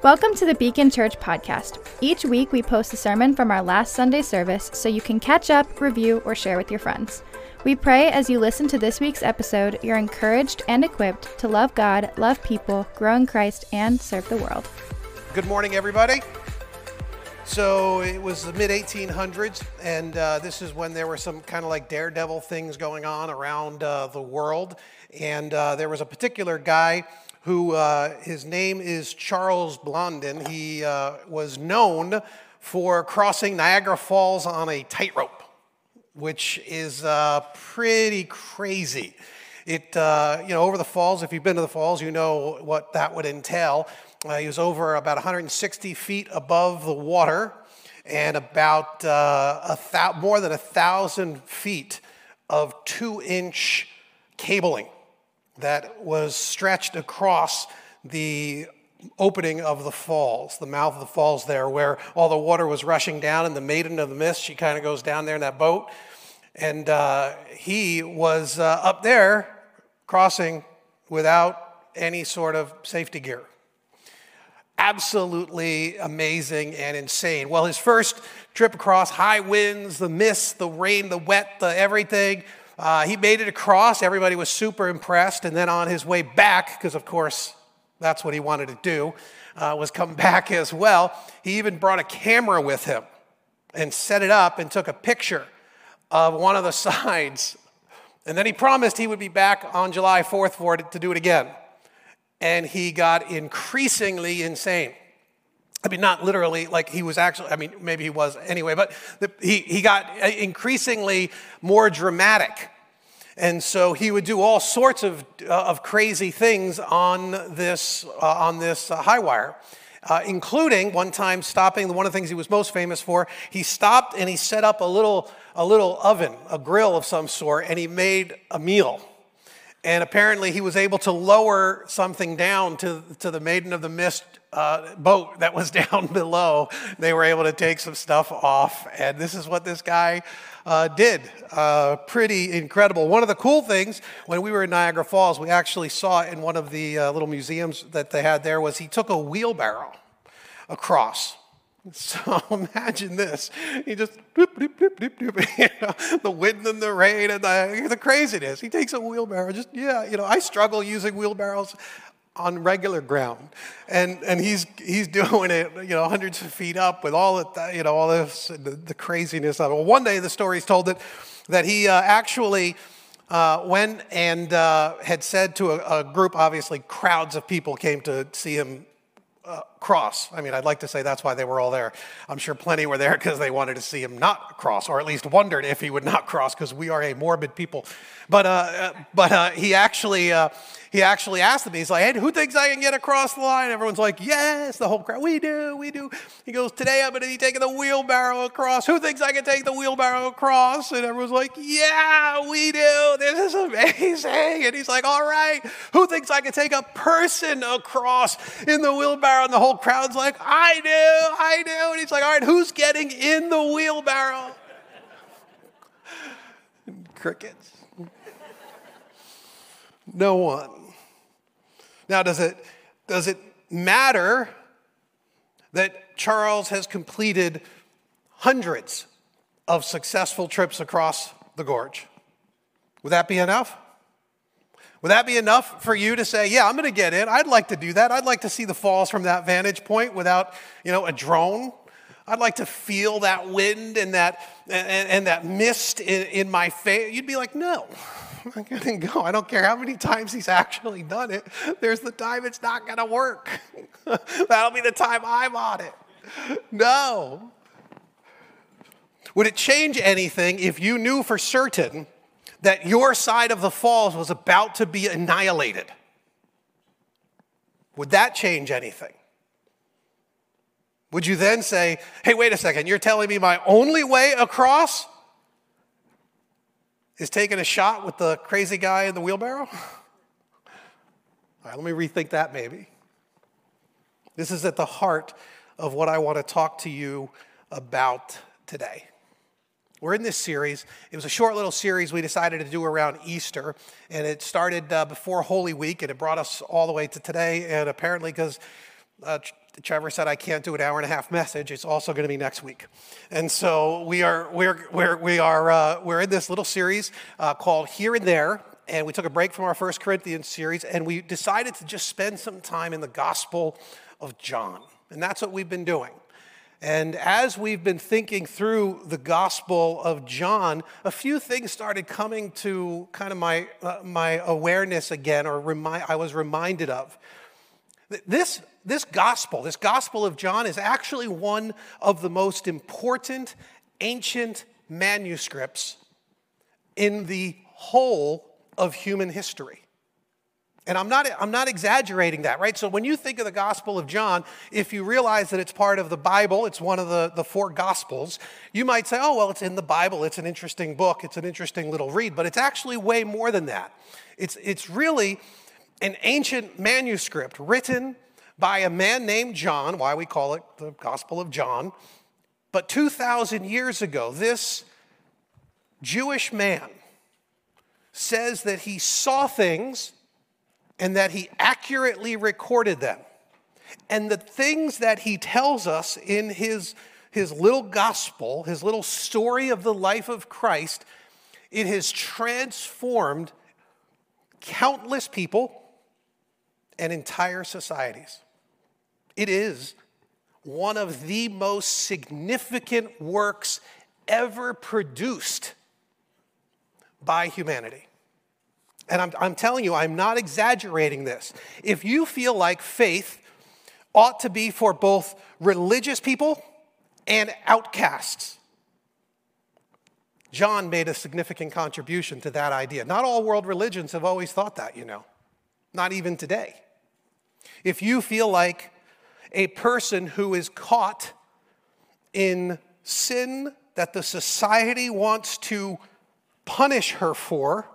Welcome to the Beacon Church podcast. Each week we post a sermon from our last Sunday service so you can catch up, review, or share with your friends. We pray as you listen to this week's episode, you're encouraged and equipped to love God, love people, grow in Christ, and serve the world. Good morning, everybody. So it was the mid 1800s, and uh, this is when there were some kind of like daredevil things going on around uh, the world. And uh, there was a particular guy who uh, his name is Charles Blondin. He uh, was known for crossing Niagara Falls on a tightrope, which is uh, pretty crazy. It, uh, you know, over the falls, if you've been to the falls, you know what that would entail. Uh, he was over about 160 feet above the water and about uh, a th- more than a thousand feet of two inch cabling that was stretched across the opening of the falls, the mouth of the falls there, where all the water was rushing down, and the Maiden of the Mist, she kind of goes down there in that boat. And uh, he was uh, up there crossing without any sort of safety gear. Absolutely amazing and insane. Well, his first trip across, high winds, the mist, the rain, the wet, the everything, uh, he made it across. Everybody was super impressed. And then on his way back, because of course that's what he wanted to do, uh, was come back as well. He even brought a camera with him and set it up and took a picture of one of the sides. And then he promised he would be back on July 4th for it to do it again. And he got increasingly insane. I mean, not literally, like he was actually, I mean, maybe he was anyway, but the, he, he got increasingly more dramatic. And so he would do all sorts of, uh, of crazy things on this, uh, on this uh, high wire, uh, including one time stopping, one of the things he was most famous for, he stopped and he set up a little, a little oven, a grill of some sort, and he made a meal. And apparently he was able to lower something down to, to the Maiden of the Mist uh, boat that was down below. They were able to take some stuff off. And this is what this guy uh, did. Uh, pretty incredible. One of the cool things when we were in Niagara Falls, we actually saw in one of the uh, little museums that they had there was he took a wheelbarrow across. So imagine this. He just, doop, doop, doop, doop, you know, the wind and the rain and the, the craziness. He takes a wheelbarrow, just, yeah, you know, I struggle using wheelbarrows on regular ground. And, and he's, he's doing it, you know, hundreds of feet up with all the, you know, all this, the, the craziness of it. Well, one day the story is told that, that he uh, actually uh, went and uh, had said to a, a, group, obviously crowds of people came to see him uh, cross. I mean, I'd like to say that's why they were all there. I'm sure plenty were there because they wanted to see him not cross, or at least wondered if he would not cross, because we are a morbid people. But, uh, uh but uh, he actually uh, he actually asked them, he's like, hey, who thinks I can get across the line? Everyone's like, yes, the whole crowd, we do, we do. He goes, today I'm going to be taking the wheelbarrow across. Who thinks I can take the wheelbarrow across? And everyone's like, yeah, we do. This is amazing. And he's like, all right, who thinks I can take a person across in the wheelbarrow? And the whole crowd's like, I do, I do. And he's like, all right, who's getting in the wheelbarrow? Crickets. No one. Now, does it, does it matter that Charles has completed hundreds of successful trips across the gorge? Would that be enough? Would that be enough for you to say, yeah, I'm going to get in? I'd like to do that. I'd like to see the falls from that vantage point without, you know, a drone. I'd like to feel that wind and that, and, and that mist in, in my face. You'd be like, no, I'm not going to go. I don't care how many times he's actually done it. There's the time it's not going to work. That'll be the time I'm on it. No. Would it change anything if you knew for certain that your side of the falls was about to be annihilated? Would that change anything? Would you then say, hey, wait a second, you're telling me my only way across is taking a shot with the crazy guy in the wheelbarrow? All right, let me rethink that maybe. This is at the heart of what I want to talk to you about today. We're in this series. It was a short little series we decided to do around Easter, and it started uh, before Holy Week, and it brought us all the way to today. And apparently, because uh, Trevor said I can't do an hour and a half message. It's also going to be next week, and so we are we're we're we are uh, we're in this little series uh, called Here and There, and we took a break from our First Corinthians series, and we decided to just spend some time in the Gospel of John, and that's what we've been doing. And as we've been thinking through the Gospel of John, a few things started coming to kind of my, uh, my awareness again, or remind, I was reminded of. This, this Gospel, this Gospel of John, is actually one of the most important ancient manuscripts in the whole of human history. And I'm not, I'm not exaggerating that, right? So when you think of the Gospel of John, if you realize that it's part of the Bible, it's one of the, the four Gospels, you might say, oh, well, it's in the Bible, it's an interesting book, it's an interesting little read, but it's actually way more than that. It's, it's really an ancient manuscript written by a man named John, why we call it the Gospel of John. But 2,000 years ago, this Jewish man says that he saw things and that he accurately recorded them. And the things that he tells us in his, his little gospel, his little story of the life of Christ, it has transformed countless people and entire societies. It is one of the most significant works ever produced by humanity. And I'm, I'm telling you, I'm not exaggerating this. If you feel like faith ought to be for both religious people and outcasts, John made a significant contribution to that idea. Not all world religions have always thought that, you know, not even today. If you feel like a person who is caught in sin that the society wants to punish her for,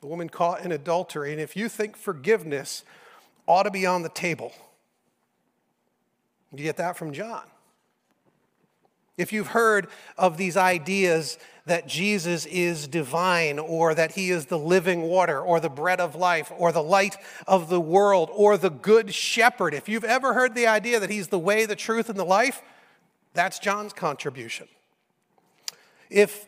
the woman caught in adultery, and if you think forgiveness ought to be on the table, you get that from John. If you've heard of these ideas that Jesus is divine, or that he is the living water, or the bread of life, or the light of the world, or the good shepherd, if you've ever heard the idea that he's the way, the truth, and the life, that's John's contribution. If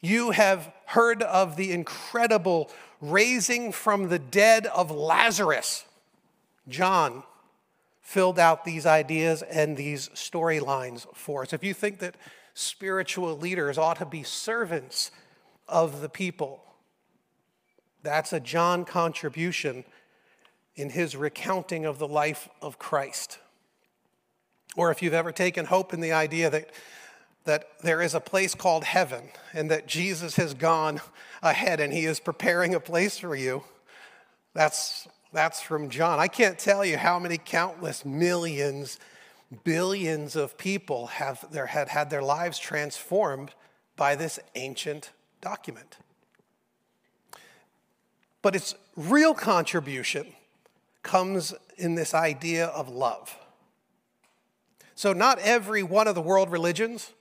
you have heard of the incredible raising from the dead of Lazarus. John filled out these ideas and these storylines for us. If you think that spiritual leaders ought to be servants of the people, that's a John contribution in his recounting of the life of Christ. Or if you've ever taken hope in the idea that that there is a place called heaven and that Jesus has gone ahead and he is preparing a place for you. That's, that's from John. I can't tell you how many countless millions, billions of people have their, had had their lives transformed by this ancient document. But its real contribution comes in this idea of love. So, not every one of the world religions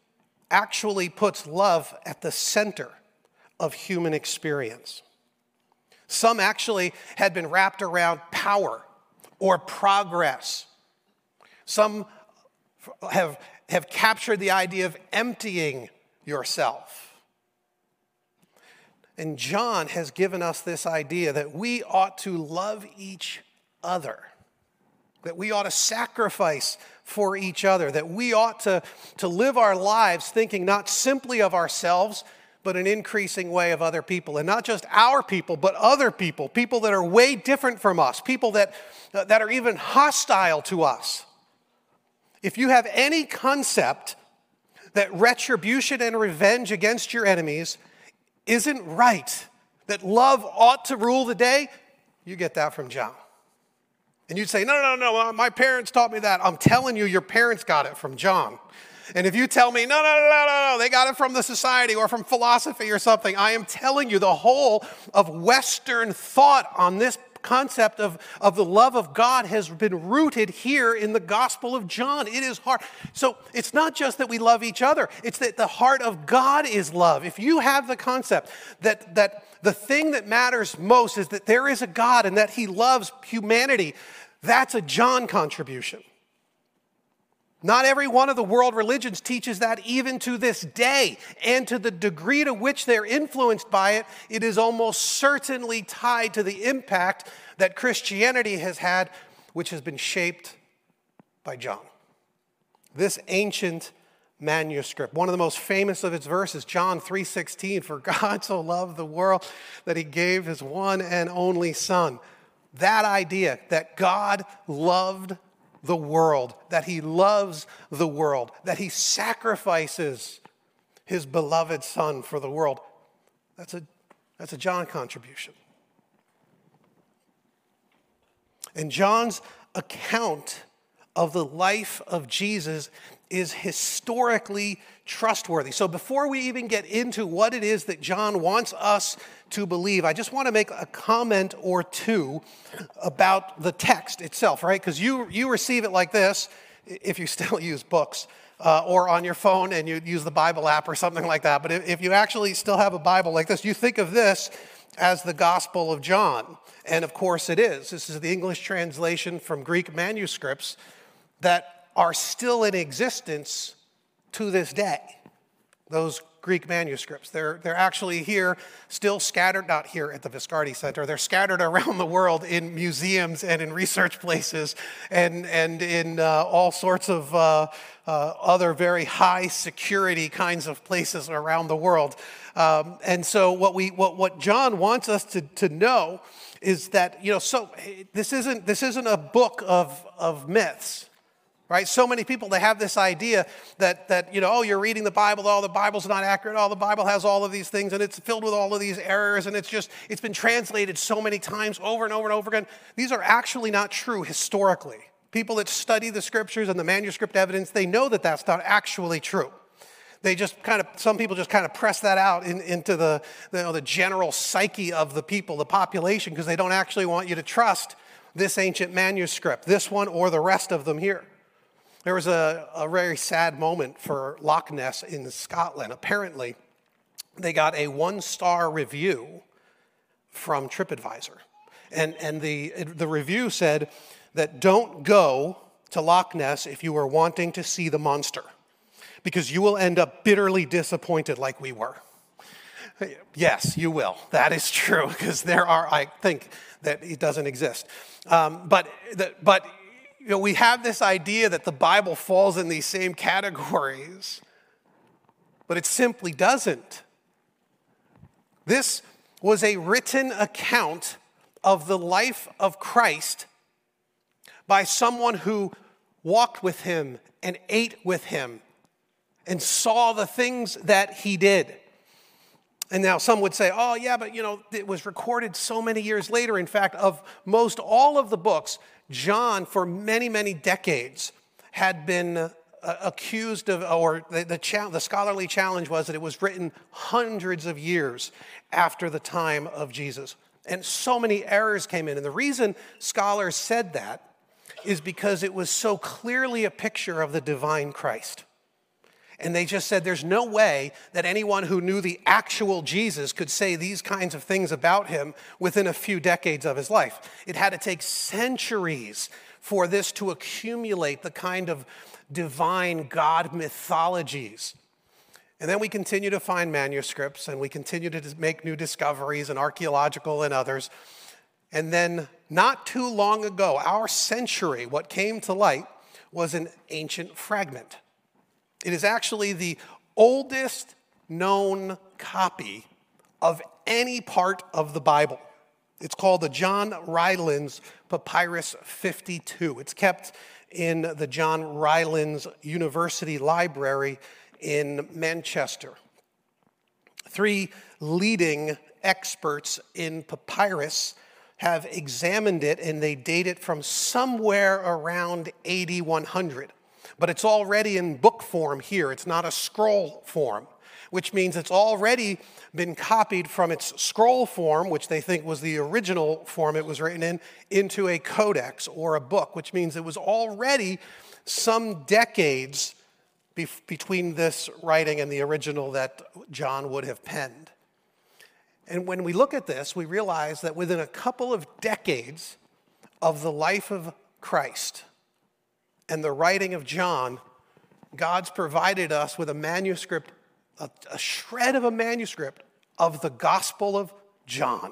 actually puts love at the center of human experience. Some actually had been wrapped around power or progress. Some have, have captured the idea of emptying yourself. And John has given us this idea that we ought to love each other that we ought to sacrifice for each other, that we ought to, to live our lives thinking not simply of ourselves, but an increasing way of other people. And not just our people, but other people, people that are way different from us, people that, that are even hostile to us. If you have any concept that retribution and revenge against your enemies isn't right, that love ought to rule the day, you get that from John. And you'd say, no, no, no, no, my parents taught me that. I'm telling you, your parents got it from John. And if you tell me, no, no, no, no, no, they got it from the society or from philosophy or something, I am telling you the whole of Western thought on this concept of, of the love of God has been rooted here in the Gospel of John. It is hard. So it's not just that we love each other, it's that the heart of God is love. If you have the concept that, that the thing that matters most is that there is a God and that He loves humanity, that's a John contribution. Not every one of the world religions teaches that even to this day. And to the degree to which they're influenced by it, it is almost certainly tied to the impact that Christianity has had, which has been shaped by John. This ancient manuscript. One of the most famous of its verses, John 3:16, for God so loved the world that he gave his one and only son. That idea that God loved the world, that he loves the world, that he sacrifices his beloved son for the world. That's a, that's a John contribution. And John's account of the life of Jesus is historically trustworthy. So before we even get into what it is that John wants us to believe, I just want to make a comment or two about the text itself, right? Because you, you receive it like this if you still use books. Uh, or on your phone and you use the Bible app or something like that. But if, if you actually still have a Bible like this, you think of this as the Gospel of John. And of course it is. This is the English translation from Greek manuscripts that are still in existence to this day. Those Greek manuscripts. They're, they're actually here, still scattered, not here at the Viscardi Center, they're scattered around the world in museums and in research places and, and in uh, all sorts of uh, uh, other very high security kinds of places around the world. Um, and so, what, we, what, what John wants us to, to know is that, you know, so this isn't, this isn't a book of, of myths right? So many people they have this idea that that you know oh you're reading the bible oh the bible's not accurate oh the bible has all of these things and it's filled with all of these errors and it's just it's been translated so many times over and over and over again. These are actually not true historically. People that study the scriptures and the manuscript evidence they know that that's not actually true. They just kind of some people just kind of press that out in, into the, you know, the general psyche of the people the population because they don't actually want you to trust this ancient manuscript this one or the rest of them here there was a, a very sad moment for Loch Ness in Scotland. Apparently, they got a one star review from TripAdvisor. And, and the, the review said that don't go to Loch Ness if you are wanting to see the monster, because you will end up bitterly disappointed like we were. Yes, you will. That is true, because there are, I think, that it doesn't exist. Um, but, the, but you know, we have this idea that the Bible falls in these same categories, but it simply doesn't. This was a written account of the life of Christ by someone who walked with him and ate with him and saw the things that he did. And now some would say, oh, yeah, but you know, it was recorded so many years later. In fact, of most all of the books, John, for many, many decades, had been uh, accused of, or the, the, cha- the scholarly challenge was that it was written hundreds of years after the time of Jesus. And so many errors came in. And the reason scholars said that is because it was so clearly a picture of the divine Christ. And they just said there's no way that anyone who knew the actual Jesus could say these kinds of things about him within a few decades of his life. It had to take centuries for this to accumulate the kind of divine God mythologies. And then we continue to find manuscripts and we continue to make new discoveries and archaeological and others. And then, not too long ago, our century, what came to light was an ancient fragment. It is actually the oldest known copy of any part of the Bible. It's called the John Rylands Papyrus 52. It's kept in the John Rylands University Library in Manchester. Three leading experts in papyrus have examined it and they date it from somewhere around 8100 but it's already in book form here. It's not a scroll form, which means it's already been copied from its scroll form, which they think was the original form it was written in, into a codex or a book, which means it was already some decades be- between this writing and the original that John would have penned. And when we look at this, we realize that within a couple of decades of the life of Christ, and the writing of John, God's provided us with a manuscript, a, a shred of a manuscript of the Gospel of John,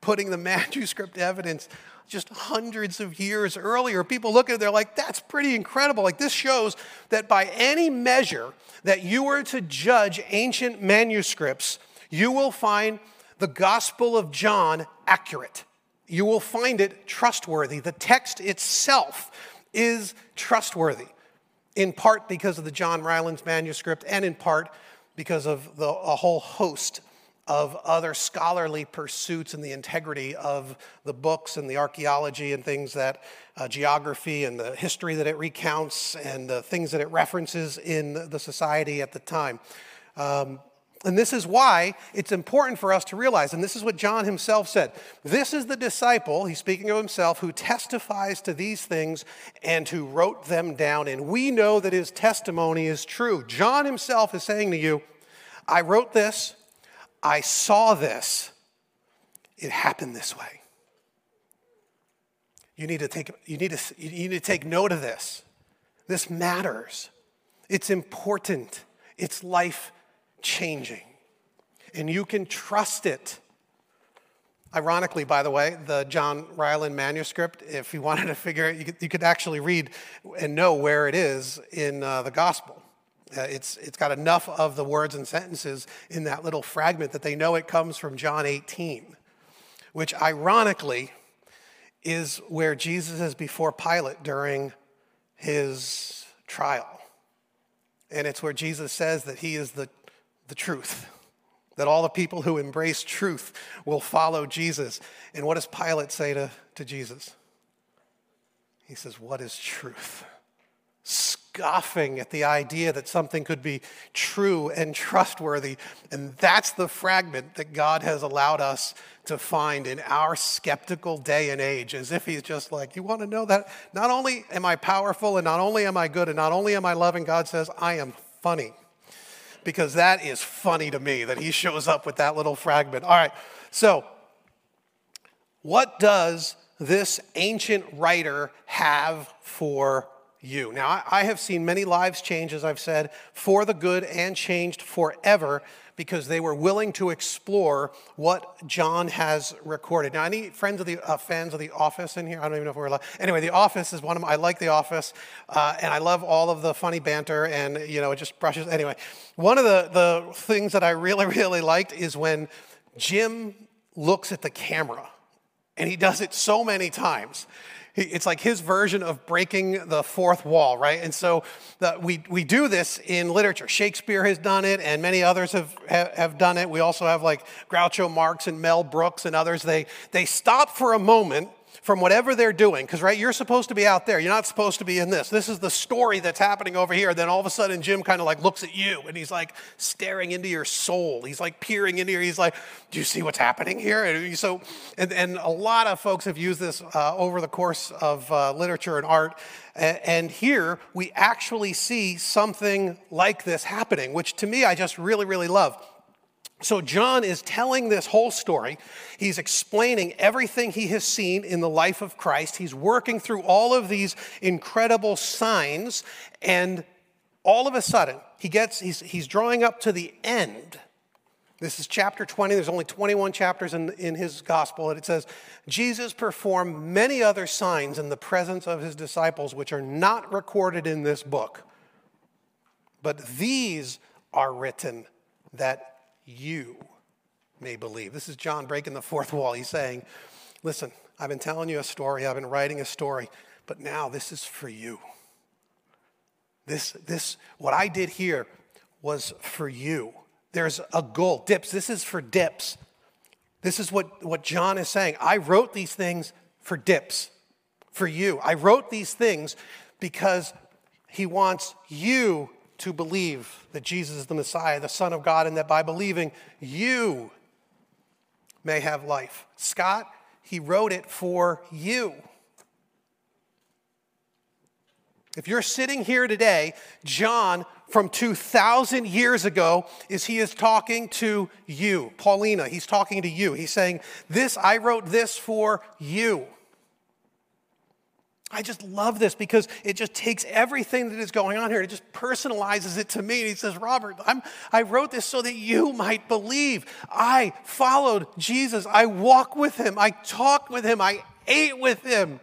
putting the manuscript evidence just hundreds of years earlier. People look at it, they're like, that's pretty incredible. Like, this shows that by any measure that you were to judge ancient manuscripts, you will find the Gospel of John accurate. You will find it trustworthy. The text itself is trustworthy, in part because of the John Rylands manuscript, and in part because of the, a whole host of other scholarly pursuits and the integrity of the books and the archaeology and things that uh, geography and the history that it recounts and the things that it references in the society at the time. Um, and this is why it's important for us to realize, and this is what John himself said this is the disciple, he's speaking of himself, who testifies to these things and who wrote them down. And we know that his testimony is true. John himself is saying to you, I wrote this, I saw this, it happened this way. You need to take, you need to, you need to take note of this. This matters. It's important. It's life changing. And you can trust it. Ironically, by the way, the John Ryland manuscript, if you wanted to figure it, you could, you could actually read and know where it is in uh, the gospel. Uh, it's, it's got enough of the words and sentences in that little fragment that they know it comes from John 18, which ironically is where Jesus is before Pilate during his trial. And it's where Jesus says that he is the the truth, that all the people who embrace truth will follow Jesus. And what does Pilate say to, to Jesus? He says, What is truth? Scoffing at the idea that something could be true and trustworthy. And that's the fragment that God has allowed us to find in our skeptical day and age, as if He's just like, You want to know that? Not only am I powerful and not only am I good and not only am I loving, God says, I am funny because that is funny to me that he shows up with that little fragment. All right, so what does this ancient writer have for you? Now, I have seen many lives change, as I've said, for the good and changed forever because they were willing to explore what John has recorded. Now, any friends of the uh, fans of The Office in here? I don't even know if we're allowed. Anyway, The Office is one of my, I like The Office, uh, and I love all of the funny banter, and you know, it just brushes. Anyway, one of the the things that I really really liked is when Jim looks at the camera, and he does it so many times it's like his version of breaking the fourth wall, right? And so the, we, we do this in literature. Shakespeare has done it, and many others have, have done it. We also have like Groucho Marx and Mel Brooks and others. They, they stop for a moment from whatever they're doing. Because, right, you're supposed to be out there. You're not supposed to be in this. This is the story that's happening over here. Then all of a sudden, Jim kind of like looks at you and he's like staring into your soul. He's like peering into your, he's like, Do you see what's happening here? And so, and, and a lot of folks have used this uh, over the course of uh, literature and art. And here we actually see something like this happening, which to me I just really, really love. So, John is telling this whole story. He's explaining everything he has seen in the life of Christ. He's working through all of these incredible signs. And all of a sudden, he gets, he's, he's drawing up to the end. This is chapter 20. There's only 21 chapters in, in his gospel. And it says, Jesus performed many other signs in the presence of his disciples, which are not recorded in this book. But these are written that you may believe. This is John breaking the fourth wall. He's saying, Listen, I've been telling you a story, I've been writing a story, but now this is for you. This, this, what I did here was for you. There's a goal. Dips, this is for dips. This is what, what John is saying. I wrote these things for dips, for you. I wrote these things because he wants you to believe that Jesus is the Messiah, the Son of God, and that by believing you may have life. Scott, he wrote it for you. If you're sitting here today, John from 2,000 years ago is he is talking to you. Paulina, he's talking to you. He's saying, This, I wrote this for you. I just love this because it just takes everything that is going on here and it just personalizes it to me. And he says, Robert, I'm, I wrote this so that you might believe. I followed Jesus. I walked with him. I talked with him. I ate with him.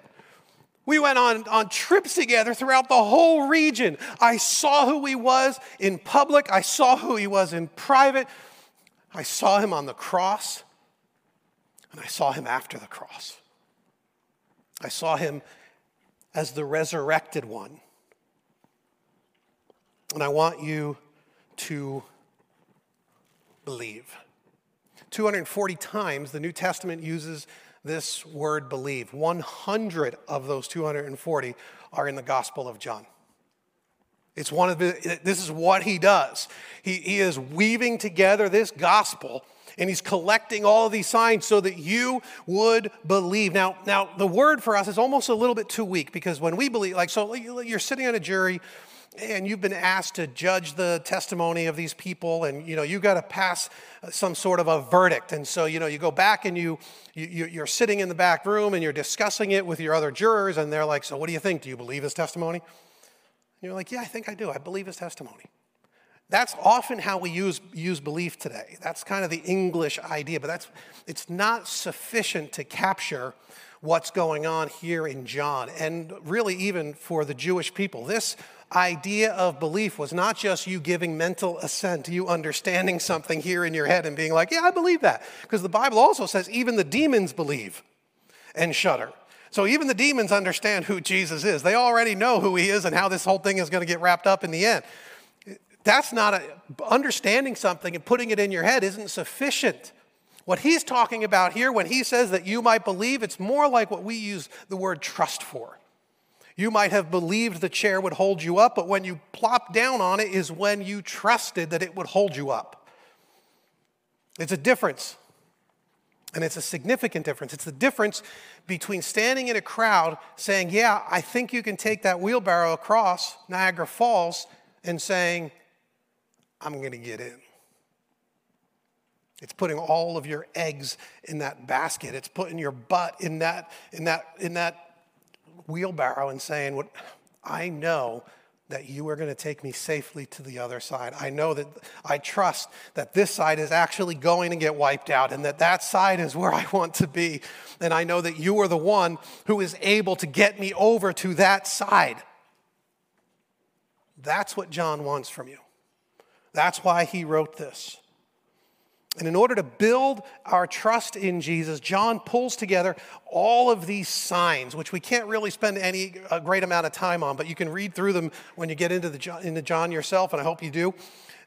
We went on, on trips together throughout the whole region. I saw who he was in public, I saw who he was in private. I saw him on the cross, and I saw him after the cross. I saw him as the resurrected one. And I want you to believe. 240 times the New Testament uses this word believe. 100 of those 240 are in the Gospel of John. It's one of the, this is what he does. He, he is weaving together this gospel and he's collecting all these signs so that you would believe. Now, now the word for us is almost a little bit too weak because when we believe, like, so you're sitting on a jury and you've been asked to judge the testimony of these people and you know you got to pass some sort of a verdict. And so you know you go back and you, you you're sitting in the back room and you're discussing it with your other jurors and they're like so what do you think? Do you believe his testimony? And you're like yeah i think i do. I believe his testimony that's often how we use, use belief today. That's kind of the English idea, but that's, it's not sufficient to capture what's going on here in John, and really even for the Jewish people. This idea of belief was not just you giving mental assent, you understanding something here in your head and being like, yeah, I believe that. Because the Bible also says even the demons believe and shudder. So even the demons understand who Jesus is. They already know who he is and how this whole thing is going to get wrapped up in the end. That's not a, understanding something and putting it in your head isn't sufficient. What he's talking about here, when he says that you might believe, it's more like what we use the word trust for. You might have believed the chair would hold you up, but when you plop down on it is when you trusted that it would hold you up. It's a difference. And it's a significant difference. It's the difference between standing in a crowd saying, Yeah, I think you can take that wheelbarrow across Niagara Falls, and saying, I'm going to get in. It's putting all of your eggs in that basket. It's putting your butt in that, in that, in that wheelbarrow and saying, what, I know that you are going to take me safely to the other side. I know that I trust that this side is actually going to get wiped out and that that side is where I want to be. And I know that you are the one who is able to get me over to that side. That's what John wants from you. That's why he wrote this. And in order to build our trust in Jesus, John pulls together all of these signs, which we can't really spend any a great amount of time on, but you can read through them when you get into, the, into John yourself, and I hope you do.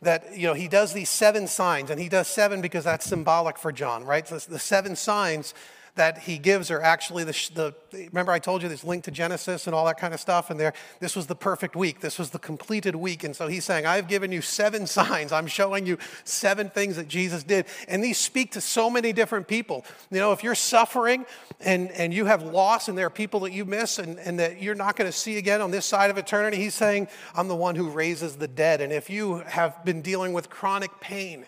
That you know he does these seven signs, and he does seven because that's symbolic for John, right? So the seven signs that he gives are actually the, the, remember I told you this link to Genesis and all that kind of stuff? And there this was the perfect week. This was the completed week. And so he's saying I've given you seven signs. I'm showing you seven things that Jesus did. And these speak to so many different people. You know if you're suffering and and you have loss and there are people that you miss and, and that you're not going to see again on this side of eternity he's saying I'm the one who raises the dead. And if you have been dealing with chronic pain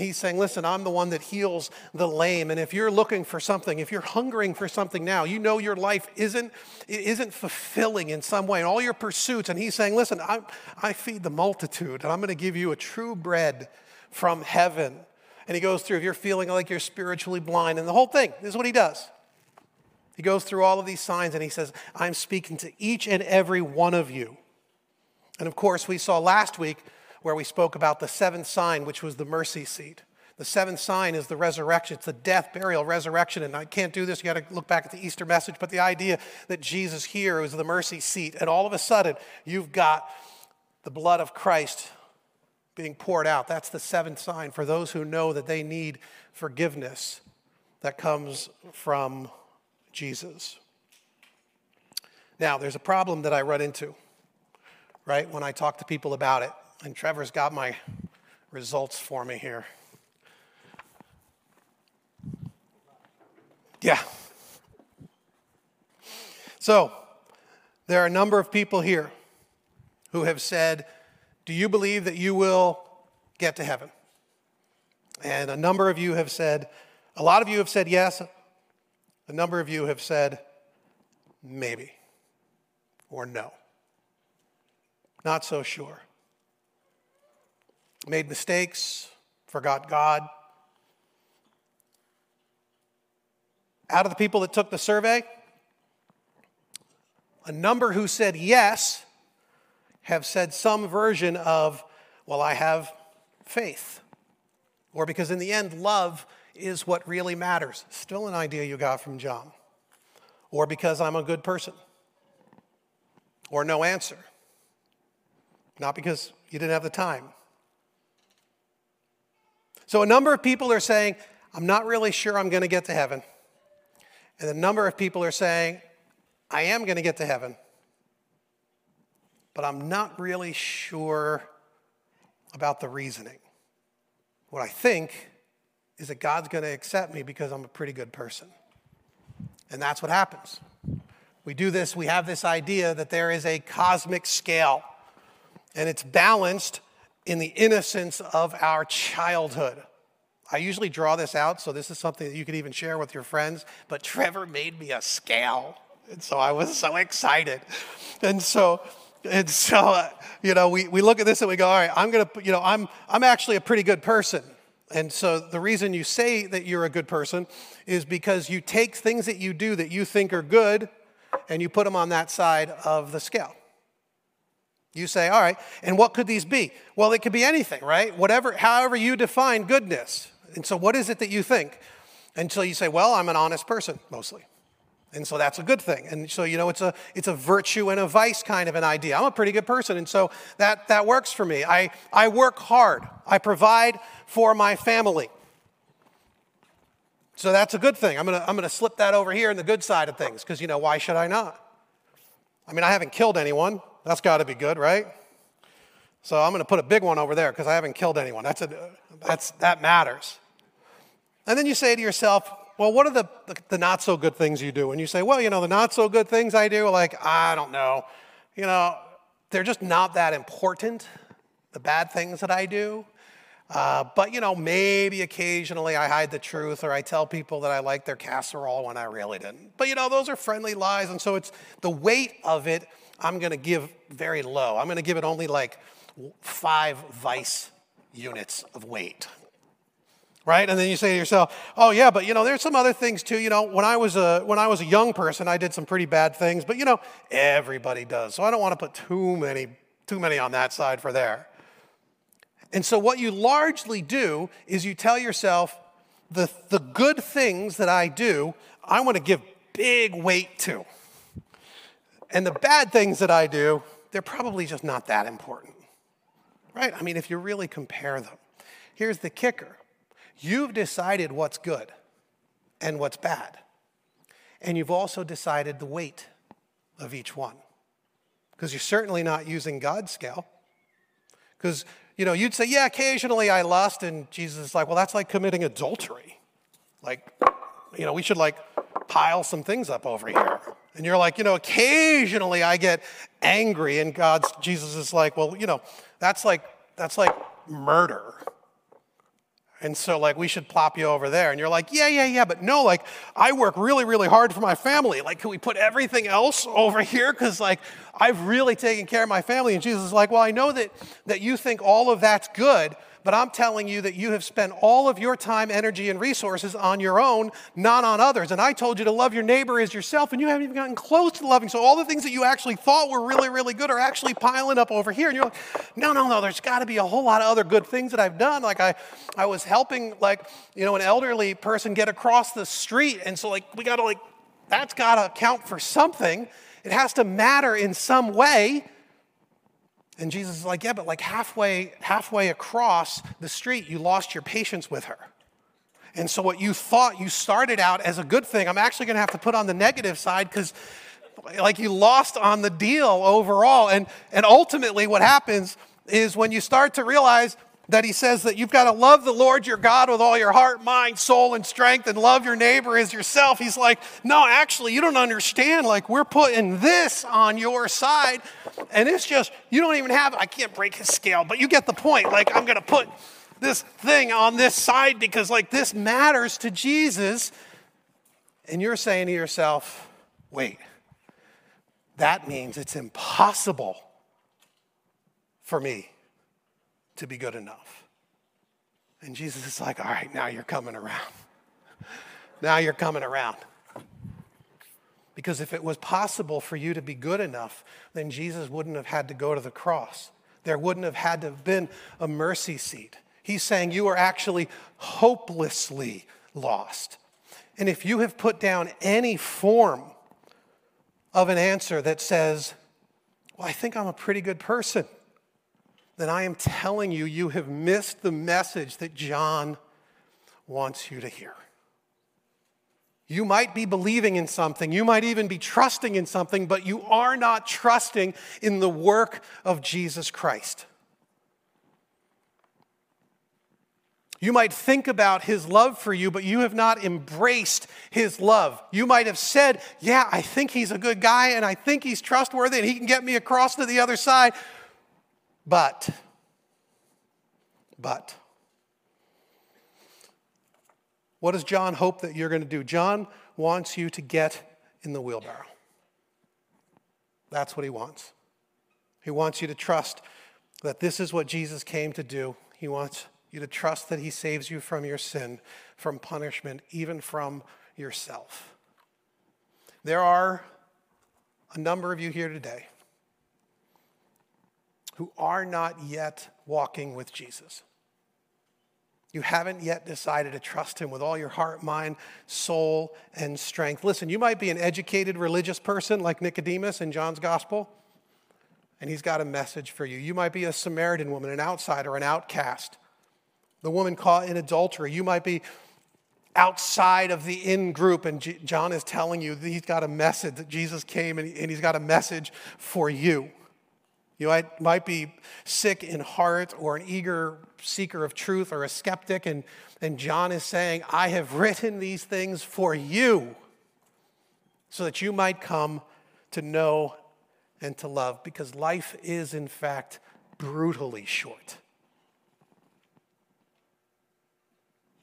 He's saying, Listen, I'm the one that heals the lame. And if you're looking for something, if you're hungering for something now, you know your life isn't, isn't fulfilling in some way, and all your pursuits. And he's saying, Listen, I, I feed the multitude, and I'm going to give you a true bread from heaven. And he goes through, if you're feeling like you're spiritually blind, and the whole thing, this is what he does. He goes through all of these signs and he says, I'm speaking to each and every one of you. And of course, we saw last week where we spoke about the seventh sign, which was the mercy seat. The seventh sign is the resurrection. It's the death, burial, resurrection. And I can't do this. You got to look back at the Easter message. But the idea that Jesus here is the mercy seat. And all of a sudden, you've got the blood of Christ being poured out. That's the seventh sign for those who know that they need forgiveness that comes from Jesus. Now, there's a problem that I run into, right, when I talk to people about it. And Trevor's got my results for me here. Yeah. So, there are a number of people here who have said, Do you believe that you will get to heaven? And a number of you have said, a lot of you have said yes. A number of you have said maybe. or no? Not so sure. Made mistakes, forgot God. Out of the people that took the survey, a number who said yes have said some version of, well, I have faith. Or because in the end, love is what really matters. Still an idea you got from John. Or because I'm a good person. Or no answer. Not because you didn't have the time. So a number of people are saying, I'm not really sure I'm going to get to heaven. And a number of people are saying, I am going to get to heaven, but I'm not really sure about the reasoning. What I think is that God's going to accept me because I'm a pretty good person. And that's what happens. We do this, we have this idea that there is a cosmic scale, and it's balanced in the innocence of our childhood. I usually draw this out, so this is something that you could even share with your friends, but Trevor made me a scale. And so I was so excited. And so, and so, uh, you know, we, we look at this and we go, all right, I'm going to, you know, I'm, I'm actually a pretty good person. And so the reason you say that you're a good person is because you take things that you do that you think are good and you put them on that side of the scale. You say, all right, and what could these be? Well, it could be anything, right? Whatever, however you define goodness. And so what is it that you think? Until you say, well, I'm an honest person, mostly. And so that's a good thing. And so, you know, it's a, it's a virtue and a vice kind of an idea. I'm a pretty good person. And so that, that works for me. I, I work hard, I provide for my family. So that's a good thing. I'm going to I'm to slip that over here in the good side of things because, you know, why should I not? I mean, I haven't killed anyone. That's got to be good, right? So I'm going to put a big one over there because I haven't killed anyone. That's a, that's, that matters. And then you say to yourself, well, what are the, the, the, not so good things you do? And you say, well, you know, the not so good things I do, like, I don't know. You know, they're just not that important, the bad things that I do. Uh, but, you know, maybe occasionally I hide the truth or I tell people that I like their casserole when I really didn't. But, you know, those are friendly lies. And so it's the weight of it, I'm going to give very low. I'm going to give it only like five vice units of weight right? And then you say to yourself, "Oh yeah, but you know, there's some other things too. You know, when I was a when I was a young person, I did some pretty bad things, but you know, everybody does. So I don't want to put too many too many on that side for there." And so what you largely do is you tell yourself, the, the good things that I do, I want to give big weight to. And the bad things that I do, they're probably just not that important. Right? I mean, if you really compare them. Here's the kicker You've decided what's good and what's bad. And you've also decided the weight of each one. Because you're certainly not using God's scale. Because, you know, you'd say, yeah, occasionally I lust. And Jesus is like, well, that's like committing adultery. Like, you know, we should like pile some things up over here. And you're like, you know, occasionally I get angry. And God's, Jesus is like, well, you know, that's like, that's like murder. And so, like, we should plop you over there. And you're like, yeah, yeah, yeah. But no, like, I work really, really hard for my family. Like, can we put everything else over here? Because, like, I've really taken care of my family. And Jesus is like, well, I know that, that you think all of that's good, but I'm telling you that you have spent all of your time, energy, and resources on your own, not on others. And I told you to love your neighbor as yourself, and you haven't even gotten close to loving. So all the things that you actually thought were really, really good are actually piling up over here. And you're like, no, no, no, there's got to be a whole lot of other good things that I've done. Like I, I was helping like, you know, an elderly person get across the street. And so like we got to like, that's got to count for something. It has to matter in some way. And Jesus is like, yeah, but like halfway, halfway across the street, you lost your patience with her. And so what you thought you started out as a good thing, I'm actually to have to put on the negative side because like you lost on the deal overall. And, and ultimately what happens is when you start to realize that he says that you've got to love the Lord your God with all your heart, mind, soul, and strength, and love your neighbor as yourself. He's like, no, actually, you don't understand. Like, we're putting this on your side. And it's just, you don't even have, I can't break his scale, but you get the point. Like, I'm going to put this thing on this side because, like, this matters to Jesus. And you're saying to yourself, wait, that means it's impossible for me to be good enough. And Jesus is like, all right, now you're coming around. now you're coming around. Because if it was possible for you to be good enough, then Jesus wouldn't have had to go to the cross. There wouldn't have had to have been a mercy seat. He's saying you are actually hopelessly lost. And if you have put down any form of an answer that says, Well, I think I'm a pretty good person, then I am telling you, you have missed the message that John wants you to hear. You might be believing in something, you might even be trusting in something, but you are not trusting in the work of Jesus Christ. You might think about his love for you, but you have not embraced his love. You might have said, Yeah, I think he's a good guy and I think he's trustworthy and he can get me across to the other side. But, but, what does John hope that you're going to do? John wants you to get in the wheelbarrow. That's what he wants. He wants you to trust that this is what Jesus came to do. He wants you to trust that He saves you from your sin, from punishment, even from yourself. There are a number of you here today who are not yet walking with Jesus. You haven't yet decided to trust Him with all your heart, mind, soul, and strength. Listen, you might be an educated religious person like Nicodemus in John's Gospel, and he's got a message for you. You might be a Samaritan woman, an outsider, an outcast the woman caught in adultery. You might be outside of the in group, and John is telling you that he's got a message, that Jesus came and he's got a message for you. You might, might be sick in heart or an eager seeker of truth or a skeptic, and, and John is saying, I have written these things for you so that you might come to know and to love, because life is, in fact, brutally short.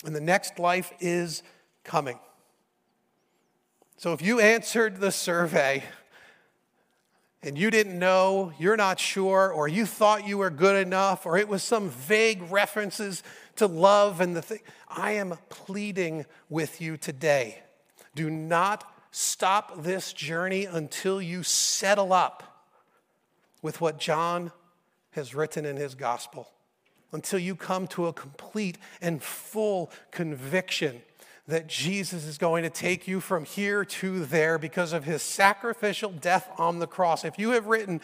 And the next life is coming. So if you answered the survey and you didn't know, you're not sure, or you thought you were good enough, or it was some vague references to love and the thing, I am pleading with you today. Do not stop this journey until you settle up with what John has written in his gospel until you come to a complete and full conviction that Jesus is going to take you from here to there because of his sacrificial death on the cross. If you have written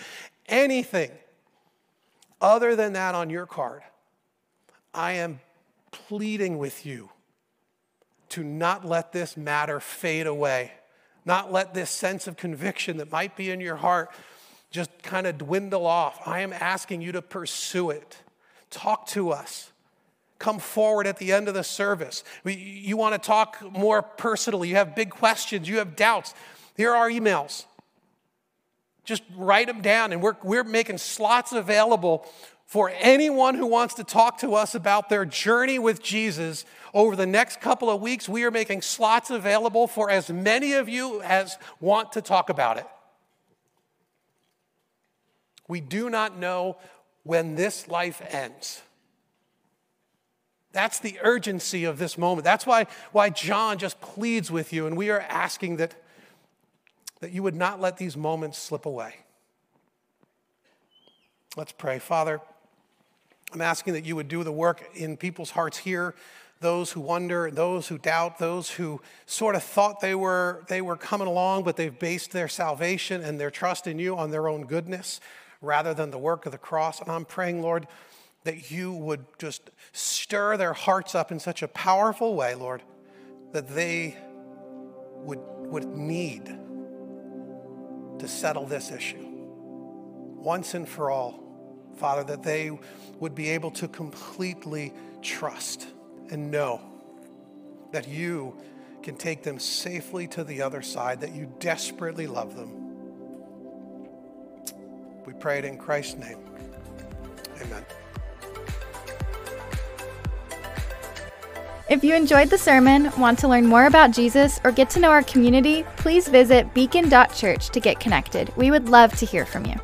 anything other than that on your card, I am pleading with you to not let this matter fade away, not let this sense of conviction that might be in your heart just kind of dwindle off. I am asking you to pursue it talk to us. Come forward at the end of the service. You want to talk more personally, you have big questions, you have doubts. Here are emails. Just write them down, and we're, we're making slots available for anyone who wants to talk to us about their journey with Jesus over the next couple of weeks. We are making slots available for as many of you as want to talk about it. We do not know when this life ends. That's the urgency of this moment. That's why, why John just pleads with you, and we are asking that, that you would not let these moments slip away. Let's pray. Father, I'm asking that you would do the work in people's hearts here, those who wonder, those who doubt, those who sort of thought they were, they were coming along, but they've based their salvation and their trust in you on their own goodness rather than the work of the cross. And I'm praying, Lord, that you would just stir their hearts up in such a powerful way, Lord, that they would, would need to settle this issue once and for all. Father, that they would be able to completely trust and know that you can take them safely to the other side, that you desperately love them we pray it in Christ's name. Amen. If you enjoyed the sermon, want to learn more about Jesus, or get to know our community, please visit beacon.church to get connected. We would love to hear from you.